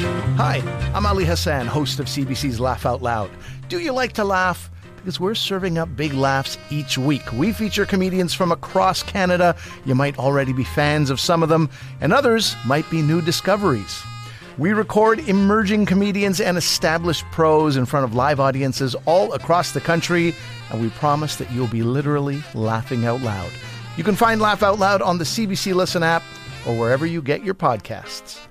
Hi, I'm Ali Hassan, host of CBC's Laugh Out Loud. Do you like to laugh? Because we're serving up big laughs each week. We feature comedians from across Canada. You might already be fans of some of them, and others might be new discoveries. We record emerging comedians and established pros in front of live audiences all across the country, and we promise that you'll be literally laughing out loud. You can find Laugh Out Loud on the CBC Listen app or wherever you get your podcasts.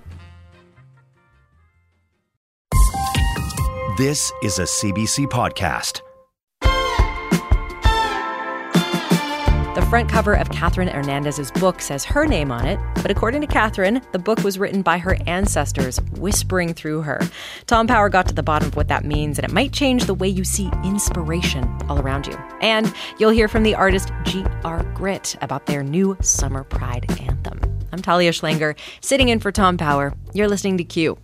This is a CBC podcast. The front cover of Catherine Hernandez's book says her name on it, but according to Catherine, the book was written by her ancestors, whispering through her. Tom Power got to the bottom of what that means, and it might change the way you see inspiration all around you. And you'll hear from the artist G.R. Gritt about their new Summer Pride anthem. I'm Talia Schlanger, sitting in for Tom Power. You're listening to Q.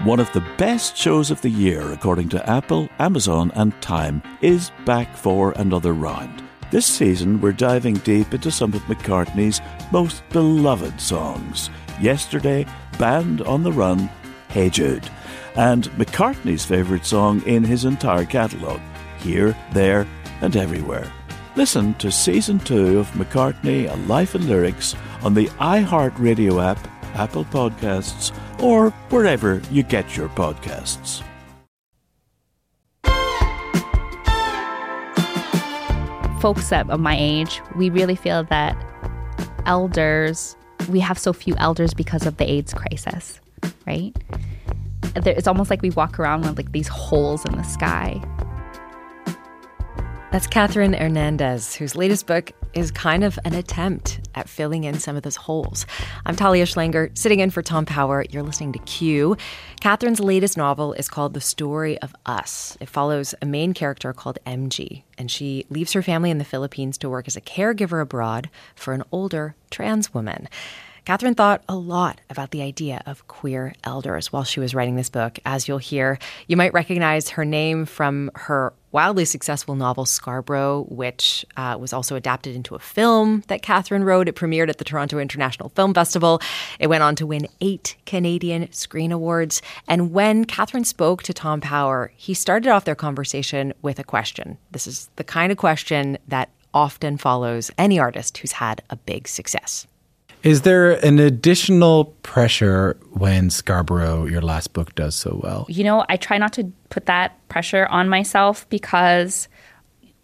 One of the best shows of the year, according to Apple, Amazon, and Time, is back for another round. This season, we're diving deep into some of McCartney's most beloved songs. Yesterday, Band on the Run, Hey Jude, and McCartney's favourite song in his entire catalogue, Here, There, and Everywhere. Listen to Season 2 of McCartney, A Life in Lyrics on the iHeartRadio app, Apple Podcasts, or wherever you get your podcasts. Folks of my age, we really feel that elders, we have so few elders because of the AIDS crisis, right? It's almost like we walk around with like these holes in the sky. That's Catherine Hernandez, whose latest book is kind of an attempt at filling in some of those holes. I'm Talia Schlanger, sitting in for Tom Power. You're listening to Q. Catherine's latest novel is called The Story of Us. It follows a main character called MG, and she leaves her family in the Philippines to work as a caregiver abroad for an older trans woman. Catherine thought a lot about the idea of queer elders while she was writing this book. As you'll hear, you might recognize her name from her wildly successful novel Scarborough, which uh, was also adapted into a film that Catherine wrote. It premiered at the Toronto International Film Festival. It went on to win eight Canadian Screen Awards. And when Catherine spoke to Tom Power, he started off their conversation with a question. This is the kind of question that often follows any artist who's had a big success. Is there an additional pressure when Scarborough, your last book, does so well? You know, I try not to put that pressure on myself because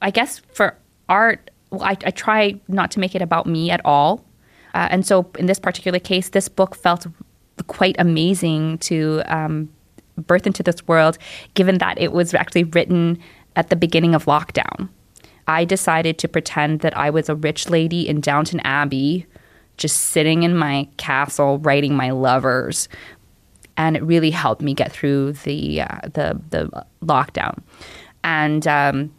I guess for art, well, I, I, try not to make it about me at all. Uh, and so in this particular case, this book felt quite amazing to um, birth into this world, given that it was actually written at the beginning of lockdown. I decided to pretend that I was a rich lady in Downton Abbey just sitting in my castle writing my lovers. And it really helped me get through the uh, the the lockdown. And um,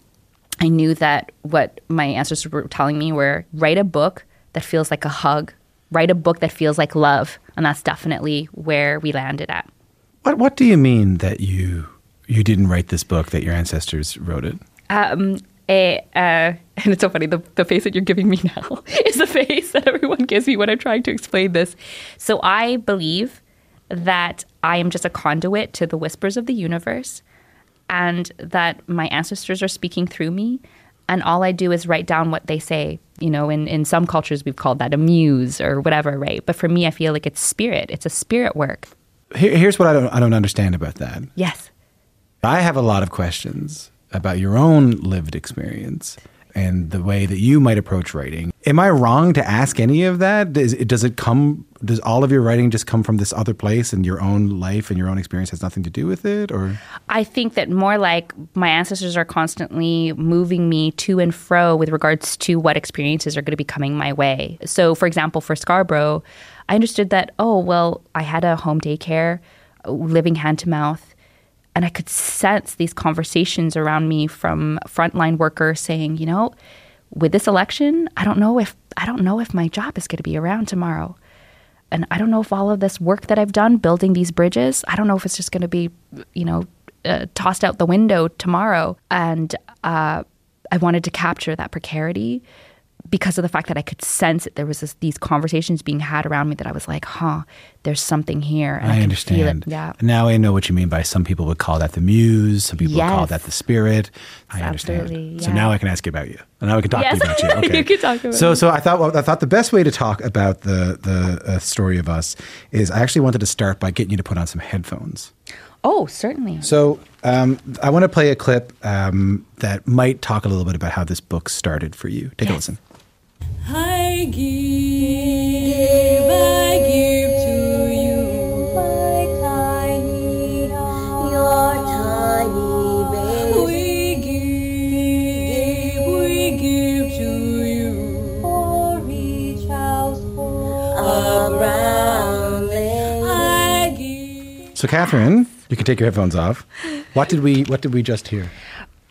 I knew that what my ancestors were telling me were write a book that feels like a hug. Write a book that feels like love. And that's definitely where we landed at. What what do you mean that you you didn't write this book that your ancestors wrote it? Um, a, uh, and it's so funny, the, the face that you're giving me now is the face that everyone gives me when I'm trying to explain this. So I believe that I am just a conduit to the whispers of the universe and that my ancestors are speaking through me. And all I do is write down what they say. You know, in, in some cultures, we've called that a muse or whatever, right? But for me, I feel like it's spirit, it's a spirit work. Here, here's what I don't, I don't understand about that. Yes. I have a lot of questions about your own lived experience and the way that you might approach writing. Am I wrong to ask any of that? Does it, does it come? Does all of your writing just come from this other place, and your own life and your own experience has nothing to do with it? Or I think that more like my ancestors are constantly moving me to and fro with regards to what experiences are going to be coming my way. So, for example, for Scarborough, I understood that oh well, I had a home daycare, living hand to mouth and I could sense these conversations around me from frontline workers saying, you know, with this election, I don't know if I don't know if my job is going to be around tomorrow. And I don't know if all of this work that I've done building these bridges, I don't know if it's just going to be, you know, uh, tossed out the window tomorrow. And uh, I wanted to capture that precarity because of the fact that I could sense that there was this, these conversations being had around me that I was like, huh, there's something here. And I, I, understand. It. Yeah. Now I know what you mean by some people would call that the muse. Some people would call that the spirit. I understand. Absolutely, So now I can ask you about you. And now I can talk Yes. to you about you. Okay. You can talk about so, me. so I thought, well, I thought the best way to talk about the the uh, story of us is I actually wanted to start by getting you to put on some headphones. Oh, certainly. So um, I want to play a clip um, that might talk a little bit about how this book started for you. Take a listen. I give, I give to you my tiny, your tiny baby. We give, we give to you orange house a brown lake. I give. So, Catherine, you can take your headphones off. What did we What did we just hear?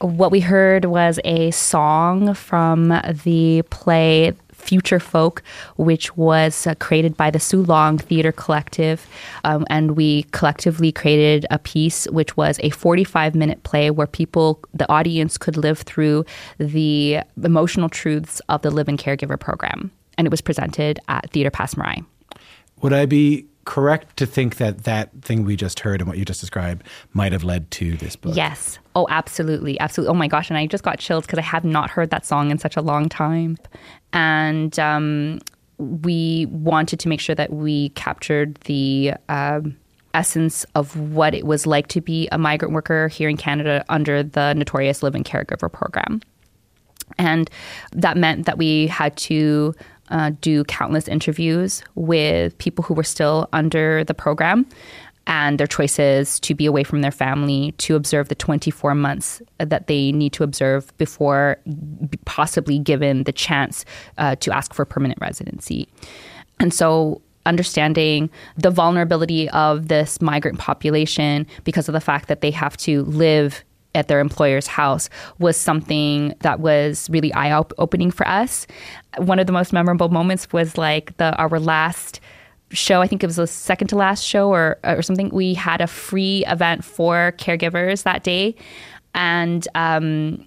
What we heard was a song from the play Future Folk, which was uh, created by the Sulong Theater Collective. Um, and we collectively created a piece which was a 45 minute play where people, the audience, could live through the emotional truths of the Live-in Caregiver program. And it was presented at Theatre Passe Muraille. Would I be correct to think that that thing we just heard and what you just described might have led to this book? Yes. Oh, absolutely. Absolutely. Oh my gosh. And I just got chills because I have not heard that song in such a long time. And um, we wanted to make sure that we captured the um, essence of what it was like to be a migrant worker here in Canada under the notorious Live-in Caregiver program. And that meant that we had to uh, do countless interviews with people who were still under the program and their choices to be away from their family to observe the 24 months that they need to observe before possibly given the chance uh, to ask for permanent residency. And so understanding the vulnerability of this migrant population because of the fact that they have to live at their employer's house was something that was really eye op- opening for us. One of the most memorable moments was like the our last show. I think it was the second to last show or or something. We had a free event for caregivers that day, and um,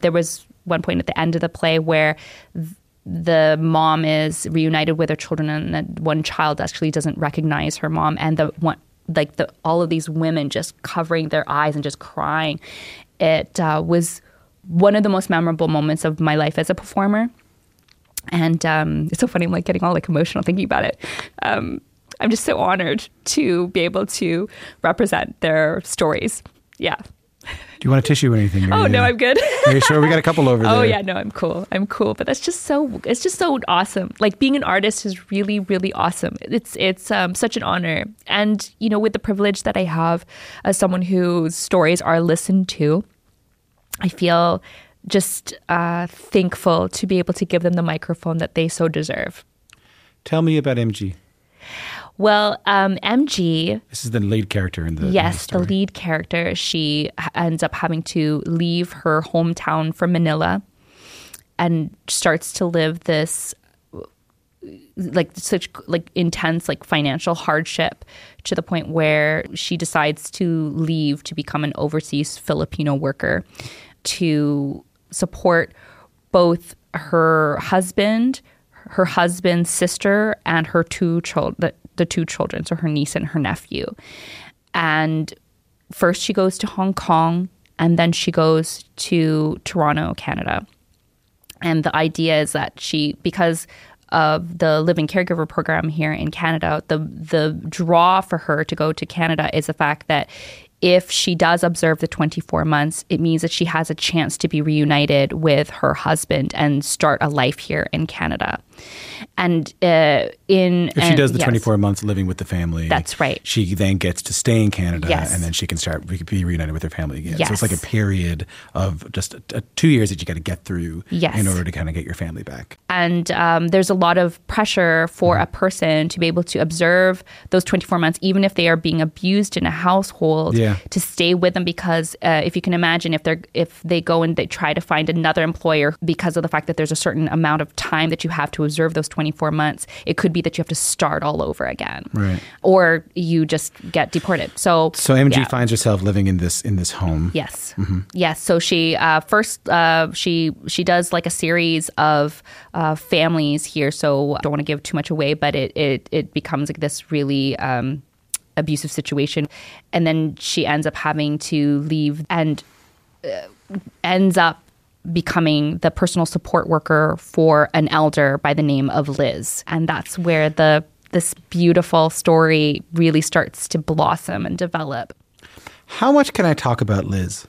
there was one point at the end of the play where th- the mom is reunited with her children and one child actually doesn't recognize her mom and the one like the all of these women just covering their eyes and just crying. It uh, was one of the most memorable moments of my life as a performer. And um, it's so funny i'm like getting all like emotional thinking about it. Um, i'm just so honored to be able to represent their stories. Yeah Do you want a tissue or anything? oh no i'm good Are you sure? We got a couple over there. Oh yeah, no, I'm cool. I'm cool. But that's just so it's just so awesome. Like being an artist is really, really awesome. It's it's um, such an honor. And you know, with the privilege that I have as someone whose stories are listened to, I feel just uh, thankful to be able to give them the microphone that they so deserve. Tell me about MG. Well, um, MG This is the lead character in the in yes, the story. lead character, she ends up having to leave her hometown for Manila and starts to live this like such like intense like financial hardship to the point where she decides to leave to become an overseas Filipino worker to support both her husband, her husband's sister, and her two children, the, the two children, so her niece and her nephew. And first she goes to Hong Kong, and then she goes to Toronto, Canada. And the idea is that she, because of the live-in caregiver program here in Canada, the the draw for her to go to Canada is the fact that if she does observe the 24 months, it means that she has a chance to be reunited with her husband and start a life here in Canada. And uh, in If she and- does the yes. 24 months living with the family, That's right. She then gets to stay in Canada, Yes. and then she can start re- be reunited with her family again. So it's like a period of just uh two years that you got to get through Yes. in order to kind of get your family back. and um, there's a lot of pressure for a person to be able to observe those 24 months even if they are being abused in a household Yeah. to stay with them because uh, if you can imagine if they're if they go and they try to find another employer because of the fact that there's a certain amount of time that you have to observe those 24 months, it could be that you have to start all over again. Right. Or you just get deported. So, So MG yeah. finds herself living in this in this home. Yes. Yes. So she uh, first uh, she she does like a series of uh, families here. So I don't want to give too much away, but it it it becomes like this really. Um, abusive situation and then she ends up having to leave and uh, ends up becoming the personal support worker for an elder by the name of Liz and that's where the this beautiful story really starts to blossom and develop How much can I talk about Liz?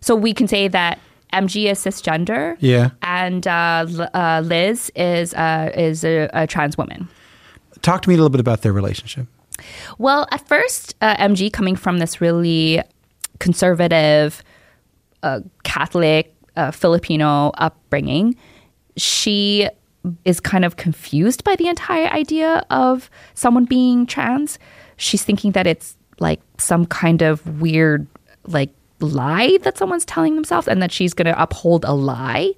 so we can say that MG is cisgender. Yeah. And uh, uh, Liz is uh, is a, a trans woman. Talk to me a little bit about their relationship. Well, at first, uh, MG coming from this really conservative, uh, Catholic, uh, Filipino upbringing, she is kind of confused by the entire idea of someone being trans. She's thinking that it's like some kind of weird, like, lie that someone's telling themselves and that she's going to uphold a lie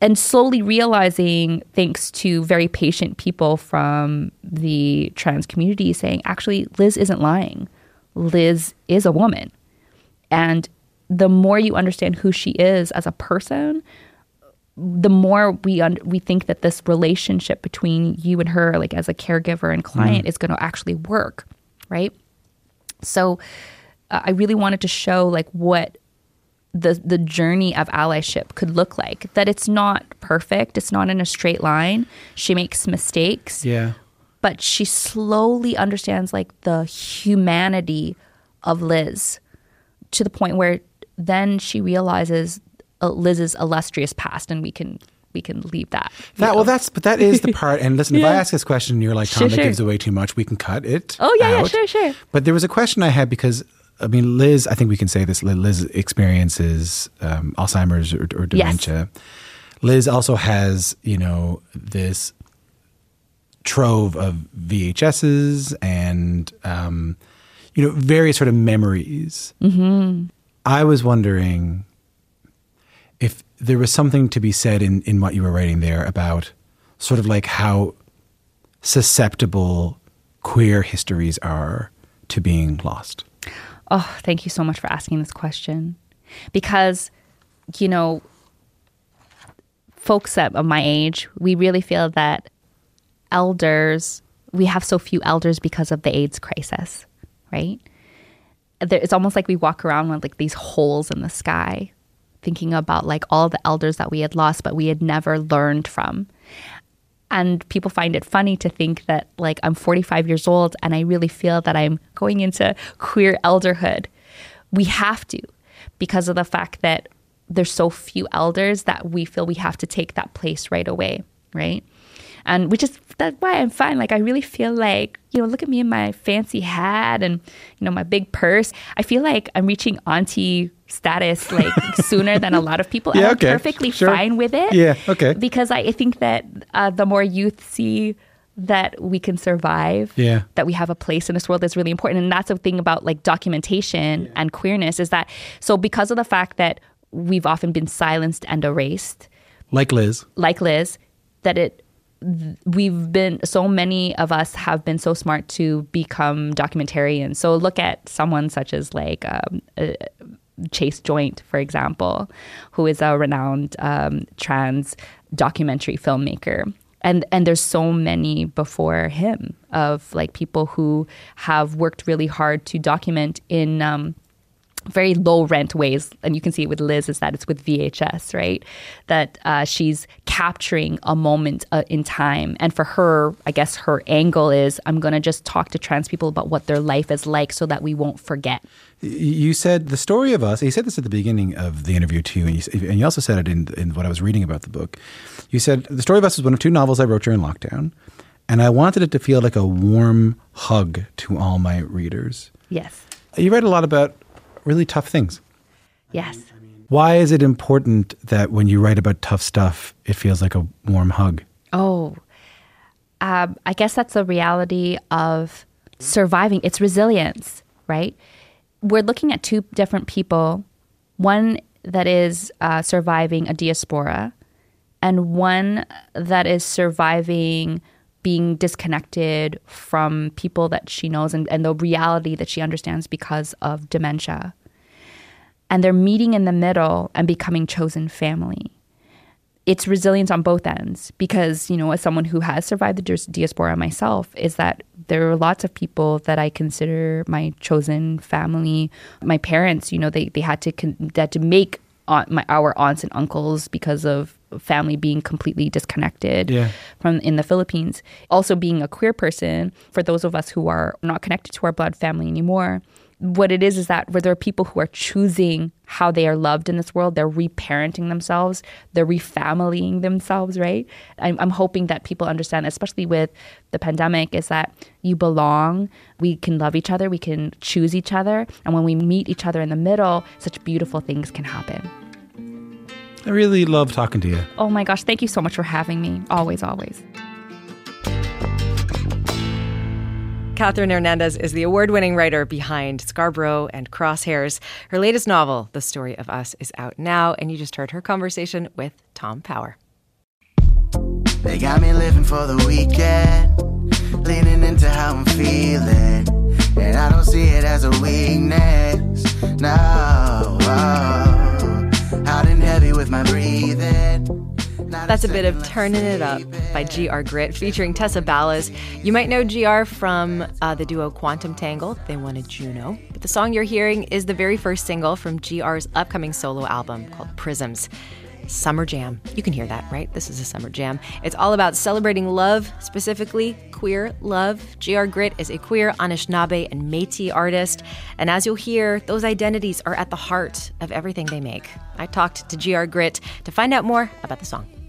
and slowly realizing, thanks to very patient people from the trans community, saying, actually, Liz isn't lying. Liz is a woman. And the more you understand who she is as a person, the more we un- we think that this relationship between you and her, like as a caregiver and client, is going to actually work, right? So, uh, I really wanted to show like what the the journey of allyship could look like. That it's not perfect. It's not in a straight line. She makes mistakes Yeah. but she slowly understands like the humanity of Liz to the point where then she realizes uh, Liz's illustrious past, and we can we can leave that. That know. well, that's but that is the part. And listen, if I ask this question, and you're like, Tom, Sure, that sure. gives away too much. We can cut it. Oh, yeah, yeah, sure, sure. But there was a question I had because I mean, Liz. I think we can say this. Liz experiences um, Alzheimer's or, or dementia. Liz also has, you know, this trove of VHSs and, um, you know, various sort of memories. Mm-hmm. I was wondering if there was something to be said in, in what you were writing there about sort of like how susceptible queer histories are to being lost. Oh, thank you so much for asking this question. Because, you know, folks of my age, we really feel that elders, we have so few elders because of the AIDS crisis, right? There, it's almost like we walk around with like these holes in the sky, thinking about like all the elders that we had lost, but we had never learned from. And people find it funny to think that like I'm 45 years old and I really feel that I'm going into queer elderhood. We have to because of the fact that there's so few elders that we feel we have to take that place right away, right? And which is that's why I'm fine. Like I really feel like, you know, look at me in my fancy hat and, you know, my big purse. I feel like I'm reaching auntie status like sooner than a lot of people. Yeah, and I'm okay. perfectly Sure. fine with it Yeah, okay. because I think that uh, the more youth see that we can survive, Yeah. that we have a place in this world is really important. And that's the thing about like documentation and queerness is that so because of the fact that we've often been silenced and erased, Like Liz. like Liz, that it we've been so many of us have been so smart to become documentarians. So look at someone such as like um, uh, Chase Joynt, for example, who is a renowned um, trans documentary filmmaker. And, and there's so many before him of like people who have worked really hard to document in um, very low rent ways, and you can see it with Liz, is that it's with VHS, right? That uh, she's capturing a moment uh, in time. And for her, I guess her angle is I'm going to just talk to trans people about what their life is like so that we won't forget. You said the story of us. You said this at the beginning of the interview too, and you, and you also said it in, in what I was reading about the book. You said the story of us is one of two novels I wrote during lockdown, and I wanted it to feel like a warm hug to all my readers. Yes. You write a lot about really tough things. Yes. Why is it important that when you write about tough stuff, it feels like a warm hug? Oh, um, I guess that's the reality of surviving. It's resilience, right? We're looking at two different people one that is uh, surviving a diaspora, and one that is surviving being disconnected from people that she knows and, and the reality that she understands because of dementia. And they're meeting in the middle and becoming chosen family. It's resilience on both ends because, you know, as someone who has survived the diaspora myself, is that there are lots of people that I consider my chosen family. My parents, you know, they, they had to con- they had to make aunt, my our aunts and uncles because of family being completely disconnected Yeah. from in the Philippines. Also being a queer person, for those of us who are not connected to our blood family anymore, what it is is that where there are people who are choosing how they are loved in this world, they're reparenting themselves, they're refamilying themselves, right? I'm, I'm hoping that people understand, especially with the pandemic, is that you belong, we can love each other, we can choose each other, and when we meet each other in the middle, such beautiful things can happen. I really love talking to you. Oh my gosh, thank you so much for having me. Always, always. Catherine Hernandez is the award winning writer behind Scarborough and Crosshairs. Her latest novel, The Story of Us, is out now, and you just heard her conversation with Tom Power. They got me living for the weekend, leaning into how I'm feeling. And I don't see it as a weakness. No, That's a bit of Turning It Up by GR Gritt featuring Tessa Balaz. You might know GR from uh, the duo Quantum Tangle. They won a Juno. But the song you're hearing is the very first single from GR's upcoming solo album called Prisms. Summer Jam. You can hear that, right? This is a summer jam. It's all about celebrating love, specifically queer love. GR Gritt is a queer Anishinaabe and Métis artist, and as you'll hear, those identities are at the heart of everything they make. I talked to GR Gritt to find out more about the song.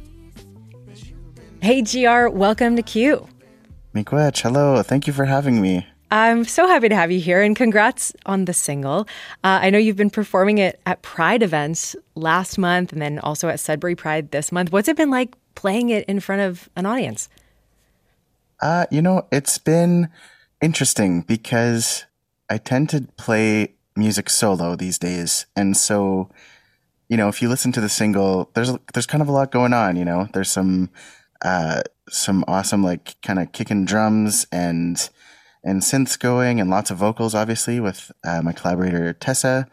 Hey GR, welcome to Q. Miigwech, hello. Thank you for having me. I'm so happy to have you here and congrats on the single. Uh, I know you've been performing it at Pride events last month and then also at Sudbury Pride this month. What's it been like playing it in front of an audience? Uh, you know, it's been interesting because I tend to play music solo these days. And so, you know, if you listen to the single, there's there's kind of a lot going on, you know. There's some uh some awesome like kind of kicking drums and and synths going and lots of vocals obviously with uh, my collaborator Tessa.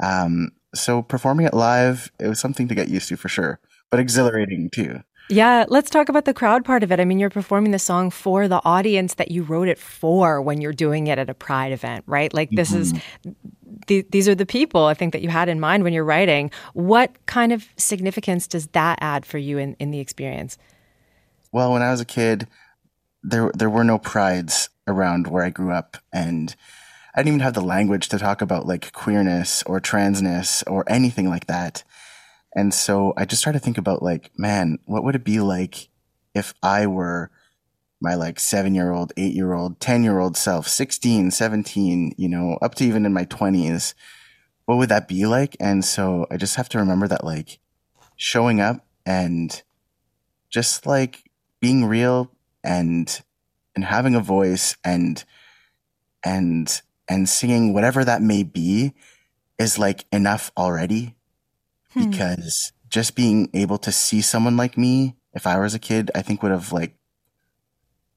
Um so performing it live, it was something to get used to for sure, but exhilarating too. Yeah, let's talk about the crowd part of it. I mean, you're performing the song for the audience that you wrote it for when you're doing it at a Pride event, right? Like, this is, th- these are the people I think that you had in mind when you're writing. What kind of significance does that add for you in, in the experience? Well, when I was a kid, there there were no prides around where I grew up, and I didn't even have the language to talk about like queerness or transness or anything like that. And so I just started to think about like, man, what would it be like if I were my like seven year old, eight year old, 10 year old self, 16, 17, you know, up to even in my 20s? What would that be like? And so I just have to remember that like showing up and just like being real and and having a voice and and and singing whatever that may be is like enough already. Hmm. Because just being able to see someone like me if i was a kid i think would have like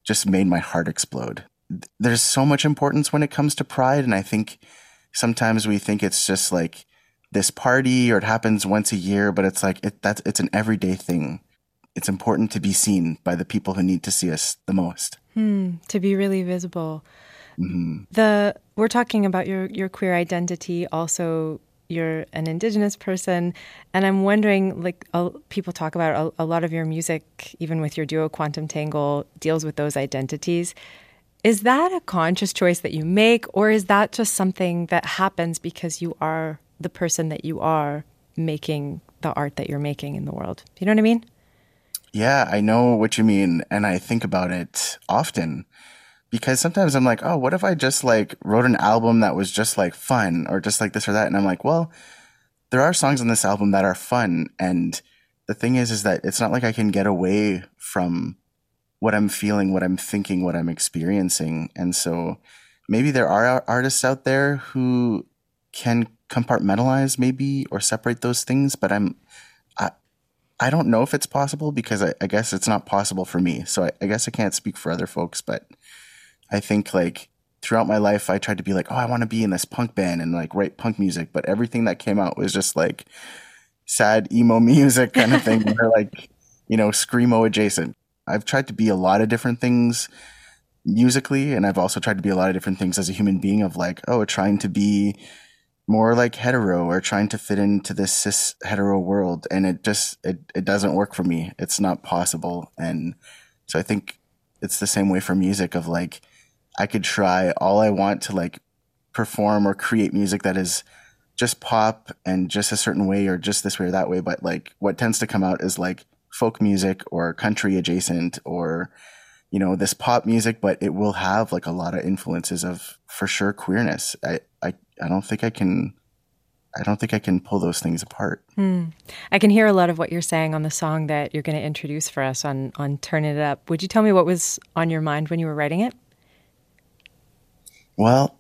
just made my heart explode. There's so much importance when it comes to pride and i think sometimes we think it's just like this party or it happens once a year but it's like it that's it's an everyday thing it's important to be seen by the people who need to see us the most Hmm, to be really visible. hmm The we're talking about your your queer identity. Also, you're an indigenous person, and I'm wondering, like people talk about a, a lot of your music, even with your duo Quantum Tangle, deals with those identities. Is that a conscious choice that you make, or is that just something that happens because you are the person that you are making the art that you're making in the world? You know what I mean? Yeah, I know what you mean. And I think about it often because sometimes I'm like, oh, what if I just like wrote an album that was just like fun or just like this or that? And I'm like, well, there are songs on this album that are fun. And the thing is, is that it's not like I can get away from what I'm feeling, what I'm thinking, what I'm experiencing. And so maybe there are artists out there who can compartmentalize maybe or separate those things, but I'm, I, don't know if it's possible because I, I guess it's not possible for me. So I, I guess I can't speak for other folks, but I think like throughout my life, I tried to be like, oh, I want to be in this punk band and like write punk music, but everything that came out was just like sad emo music kind of thing, or like you know screamo adjacent. I've tried to be a lot of different things musically, and I've also tried to be a lot of different things as a human being. Of like, oh, trying to be more like hetero or trying to fit into this cis hetero world, and it just it it doesn't work for me. It's not possible, and so I think it's the same way for music. Of like, I could try all I want to like perform or create music that is just pop and just a certain way or just this way or that way but like what tends to come out is like folk music or country adjacent or you know this pop music but it will have like a lot of influences of for sure queerness i i, I don't think i can i don't think i can pull those things apart hmm. I can hear a lot of what you're saying on the song that you're going to introduce for us on on Turn It Up. Would you tell me what was on your mind when you were writing it? Well,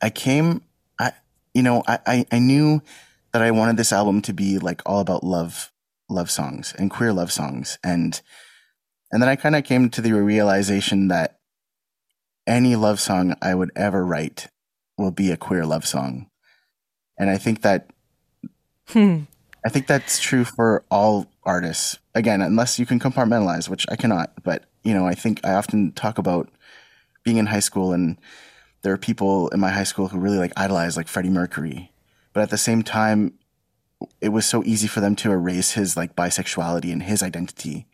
I came, I, you know, I, I, I knew that I wanted this album to be like all about love, love songs and queer love songs. And, and then I kind of came to the realization that any love song I would ever write will be a queer love song. And I think that, hmm. I think that's true for all artists. Again, unless you can compartmentalize, which I cannot. But, you know, I think I often talk about being in high school and there are people in my high school who really like idolize like Freddie Mercury. But at the same time, it was so easy for them to erase his like bisexuality and his identity.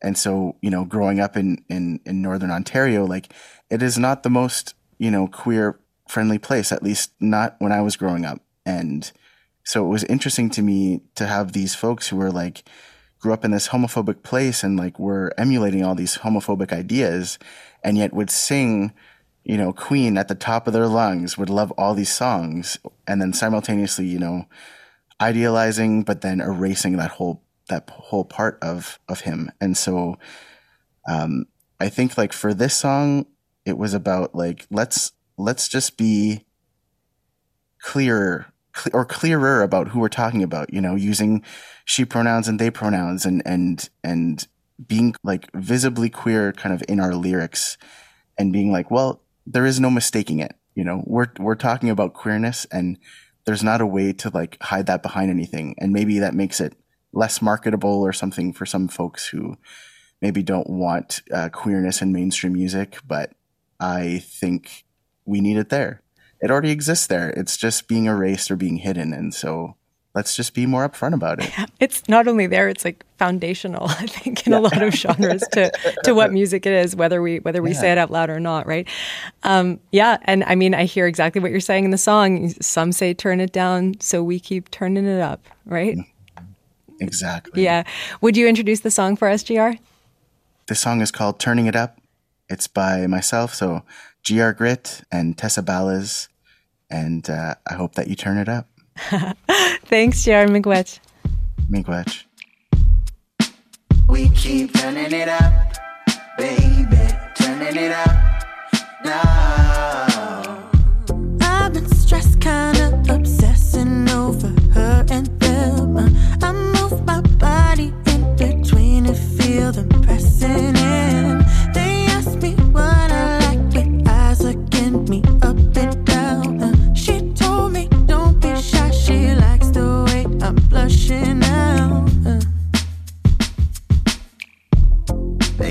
And so, you know, growing up in, in, in Northern Ontario, like it is not the most, you know, queer friendly place, at least not when I was growing up. And so it was interesting to me to have these folks who were like, grew up in this homophobic place and like were emulating all these homophobic ideas and yet would sing, you know, Queen at the top of their lungs, would love all these songs and then simultaneously, you know, idealizing but then erasing that whole that whole part of of him. And so um I think like for this song it was about like let's let's just be clearer cle- or clearer about who we're talking about, you know, using she pronouns and they pronouns and and and being like visibly queer kind of in our lyrics and being like, well, there is no mistaking it. You know, we're we're talking about queerness and there's not a way to like hide that behind anything. And maybe that makes it less marketable or something for some folks who maybe don't want uh, queerness in mainstream music, but I think we need it there. It already exists there. It's just being erased or being hidden. And so let's just be more upfront about it. It's not only there; it's like foundational. I think in a lot of genres to to what music it is, whether we whether we say it out loud or not, right? Um, yeah, and I mean, I hear exactly what you're saying in the song. Some say turn it down, so we keep turning it up, right? Exactly. Yeah. Would you introduce the song for us, Gr? This song is called Turning It Up. It's by myself, so GR Gritt and Tessa Balaz. And uh, I hope that you turn it up. Thanks, Gr Miigwech. Miigwech. We keep turning it up, baby, turning it up now. I've been stressed, kinda obsessing over her and them. I move my body in between and feel them pressing in.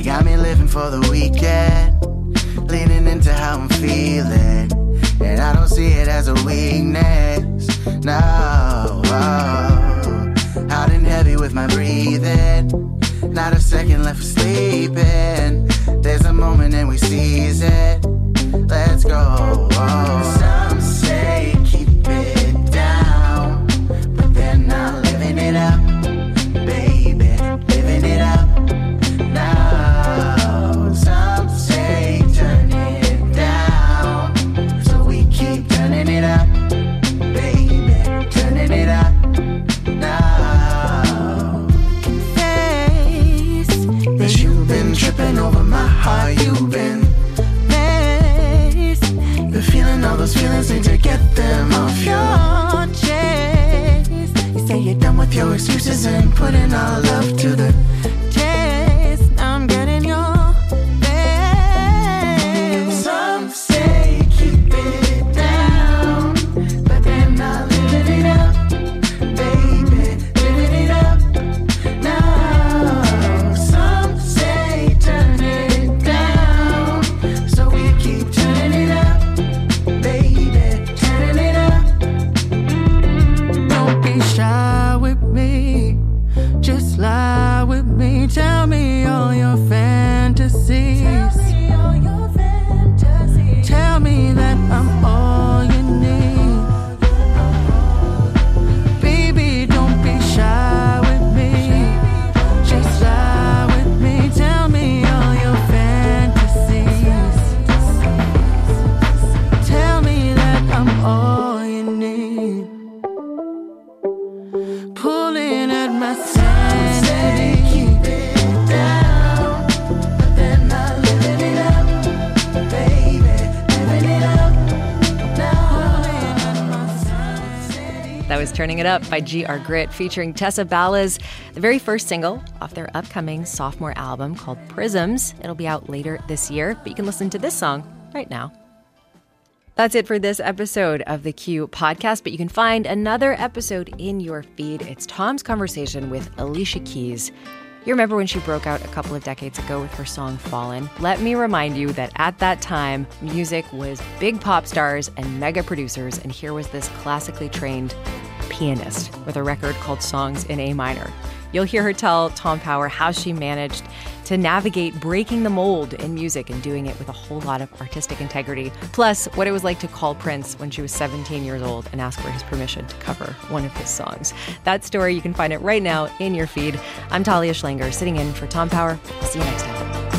Got me living for the weekend, leaning into how I'm feeling. And I don't see it as a weakness. No, oh. hot and heavy with my breathing. Not a second left for sleeping. There's a moment and we seize it. Let's go. Oh. Some say your excuses and putting our love to the Turning It Up by GR Gritt featuring Tessa Balaz, the very first single off their upcoming sophomore album called Prisms. It'll be out later this year, but you can listen to this song right now. That's it for this episode of the Q podcast, but you can find another episode in your feed. It's Tom's conversation with Alicia Keys. You remember when she broke out a couple of decades ago with her song Fallen? Let me remind you that at that time, music was big pop stars and mega producers, and here was this classically trained pianist with a record called Songs in A Minor. You'll hear her tell Tom Power how she managed to navigate breaking the mold in music and doing it with a whole lot of artistic integrity. Plus, what it was like to call Prince when she was 17 years old and ask for his permission to cover one of his songs. That story, you can find it right now in your feed. I'm Talia Schlanger, sitting in for Tom Power. See you next time.